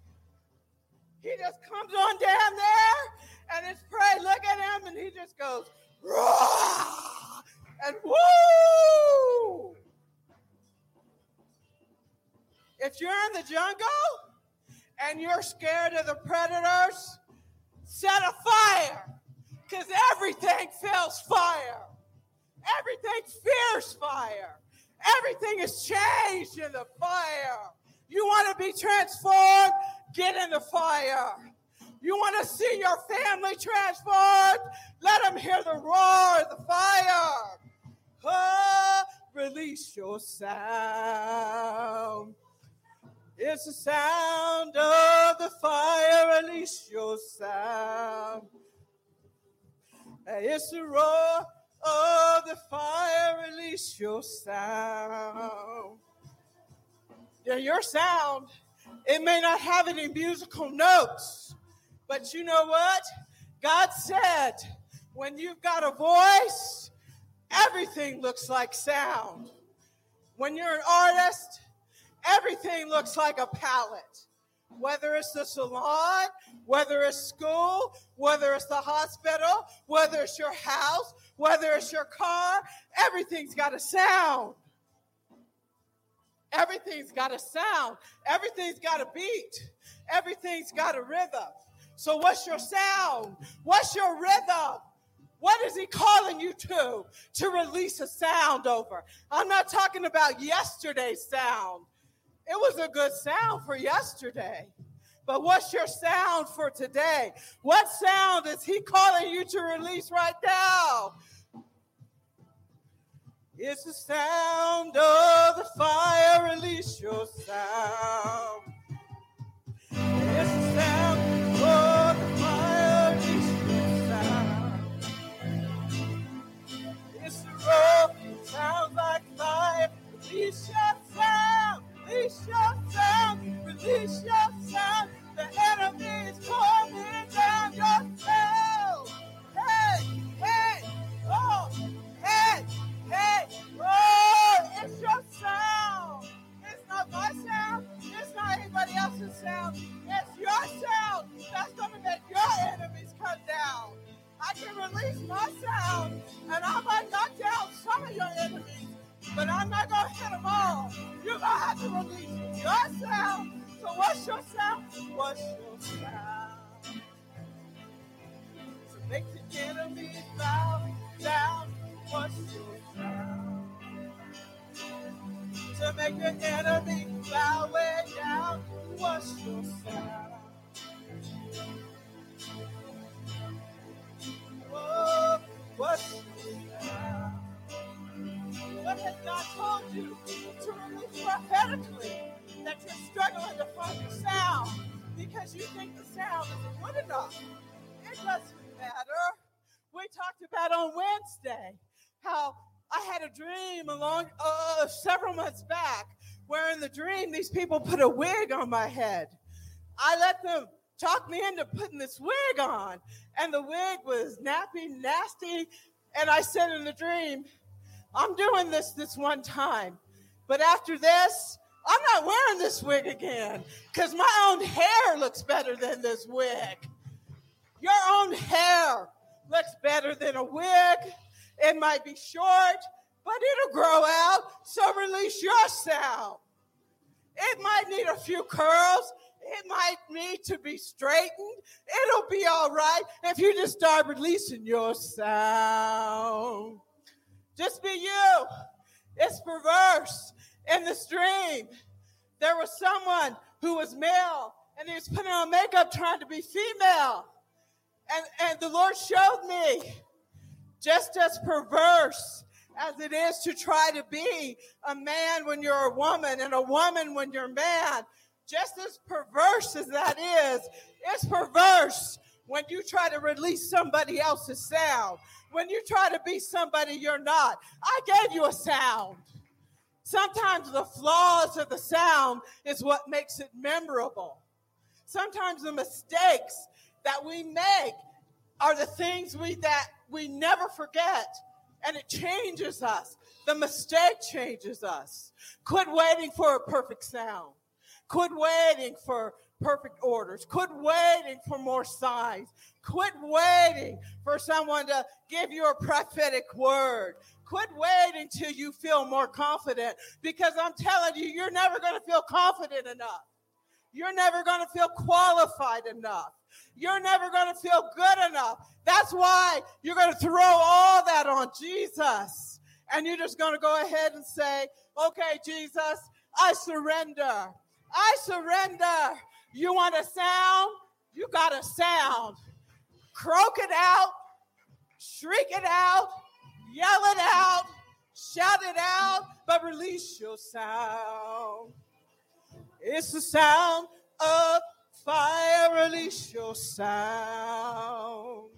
He just comes on down there and his prey look at him and he just goes, Rah! and woo! If you're in the jungle and you're scared of the predators, set a fire because everything feels fire. Everything fears fire. Everything is changed in the fire. You want to be transformed? Get in the fire. You want to see your family transformed? Let them hear the roar of the fire. Oh, release your sound. It's the sound of the fire. Release your sound. It's the roar of the fire. Release your sound. Your sound. It may not have any musical notes, but you know what? God said, when you've got a voice, everything looks like sound. When you're an artist, everything looks like a palette. Whether it's the salon, whether it's school, whether it's the hospital, whether it's your house, whether it's your car, everything's got a sound. Everything's got a sound. Everything's got a beat. Everything's got a rhythm. So, what's your sound? What's your rhythm? What is he calling you to? To release a sound over. I'm not talking about yesterday's sound. It was a good sound for yesterday. But what's your sound for today? What sound is he calling you to release right now? It's the sound of the fire. Release your sound. It's the sound of the fire. Release your sound. It's the roar. Sounds like fire. Release your sound. Release your sound. Release your sound. The enemy is coming down your It's else's sound. It's your sound that's going to make your enemies come down. I can release my sound and I might knock down some of your enemies, but I'm not going to hit them all. You're going to have to release your sound. So what's your sound? What's your sound? To make the enemy bow down. What's your sound? To make the enemy bow way down. What's your sound? Oh, what's? What has God told you to release prophetically that you're struggling to find your sound because you think the sound isn't good enough? It doesn't matter. We talked about on Wednesday how I had a dream along uh, several months back where in the dream these people put a wig on my head. I let them talk me into putting this wig on, and the wig was nappy, nasty. And I said in the dream, I'm doing this this one time, but after this, I'm not wearing this wig again because my own hair looks better than this wig. Your own hair looks better than a wig. It might be short, but it'll grow out. So release yourself. It might need a few curls. It might need to be straightened. It'll be all right if you just start releasing your sound. Just be you. It's perverse. In the stream, there was someone who was male and he was putting on makeup trying to be female. And, and the Lord showed me just as perverse as it is to try to be a man when you're a woman and a woman when you're a man, just as perverse as that is, it's perverse when you try to release somebody else's sound, when you try to be somebody you're not. I gave you a sound. Sometimes the flaws of the sound is what makes it memorable. Sometimes the mistakes that we make are the things we that we never forget and it changes us. The mistake changes us. Quit waiting for a perfect sound. Quit waiting for perfect orders. Quit waiting for more signs. Quit waiting for someone to give you a prophetic word. Quit waiting till you feel more confident because I'm telling you, you're never going to feel confident enough. You're never going to feel qualified enough. You're never going to feel good enough. That's why you're going to throw all that on Jesus. And you're just going to go ahead and say, okay, Jesus, I surrender. I surrender. You want a sound? You got a sound. Croak it out, shriek it out, yell it out, shout it out, but release your sound. It's the sound of fire, release your sound.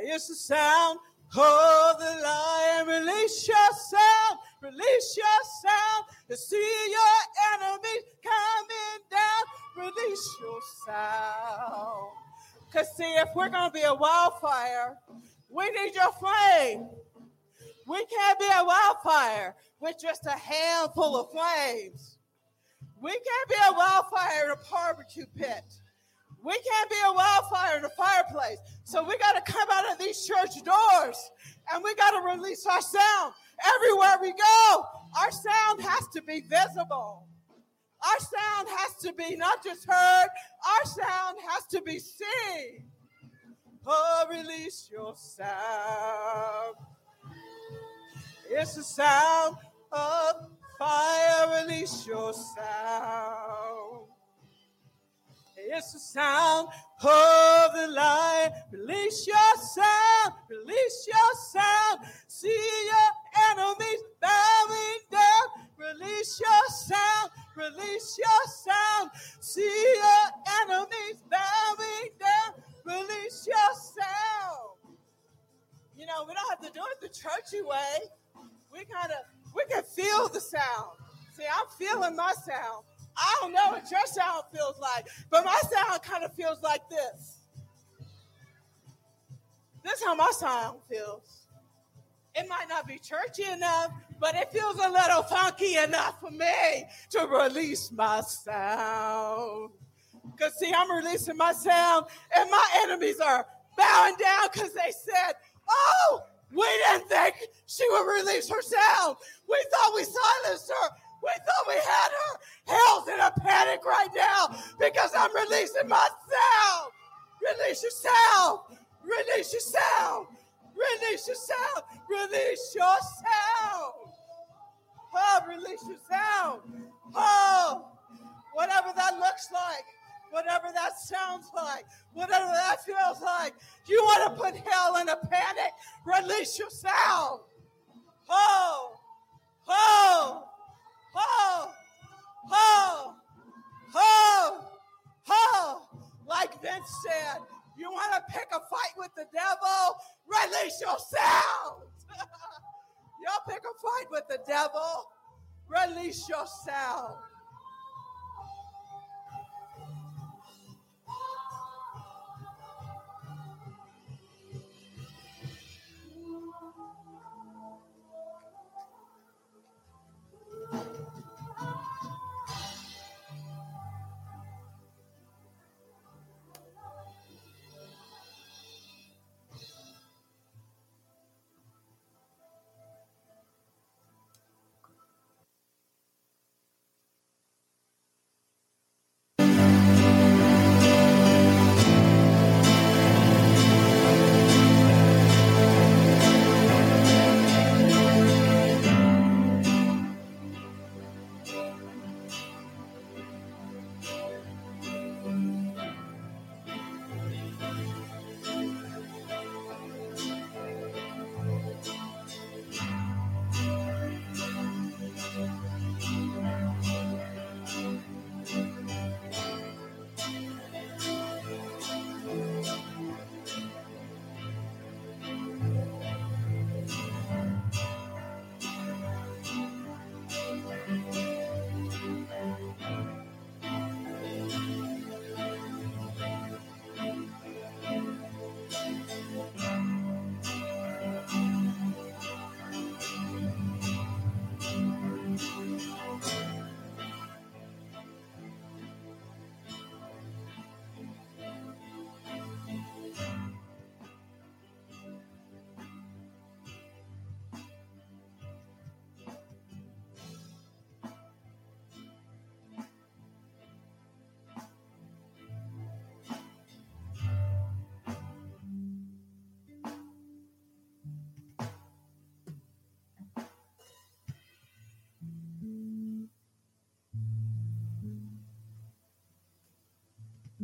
It's the sound of the lion, release your sound, release your sound to see your enemies coming down, release your sound. Because, see, if we're going to be a wildfire, we need your flame. We can't be a wildfire with just a handful of flames. We can't be a wildfire in a barbecue pit. We can't be a wildfire in a fireplace. So we got to come out of these church doors and we got to release our sound everywhere we go. Our sound has to be visible. Our sound has to be not just heard, our sound has to be seen. Oh, release your sound. It's the sound of fire. Release your sound. It's the sound of the lion. Release your sound. Release your sound. See your enemies bowing down. Release your sound. Release your sound. See your enemies bowing down Release your sound. You know, we don't have to do it the churchy way. We kind of can feel the sound. See, I'm feeling my sound. I don't know what your sound feels like, but my sound kind of feels like this. This is how my sound feels. It might not be churchy enough, but it feels a little funky enough for me to release my sound. Because, see, I'm releasing my sound, and my enemies are bowing down because they said, Oh, we didn't think she would release her sound. We thought we silenced her. We thought we had her. Hell's in a panic right now because I'm releasing my sound. Release your sound. Release your sound. Release your sound. Release your sound. Oh, release your sound. Oh, whatever that looks like whatever that sounds like, whatever that feels like. You want to put hell in a panic? Release your sound. Oh, oh, oh, oh, oh, oh. Like Vince said, you want to pick a fight with the devil? Release your sound. [LAUGHS] Y'all pick a fight with the devil? Release your sound.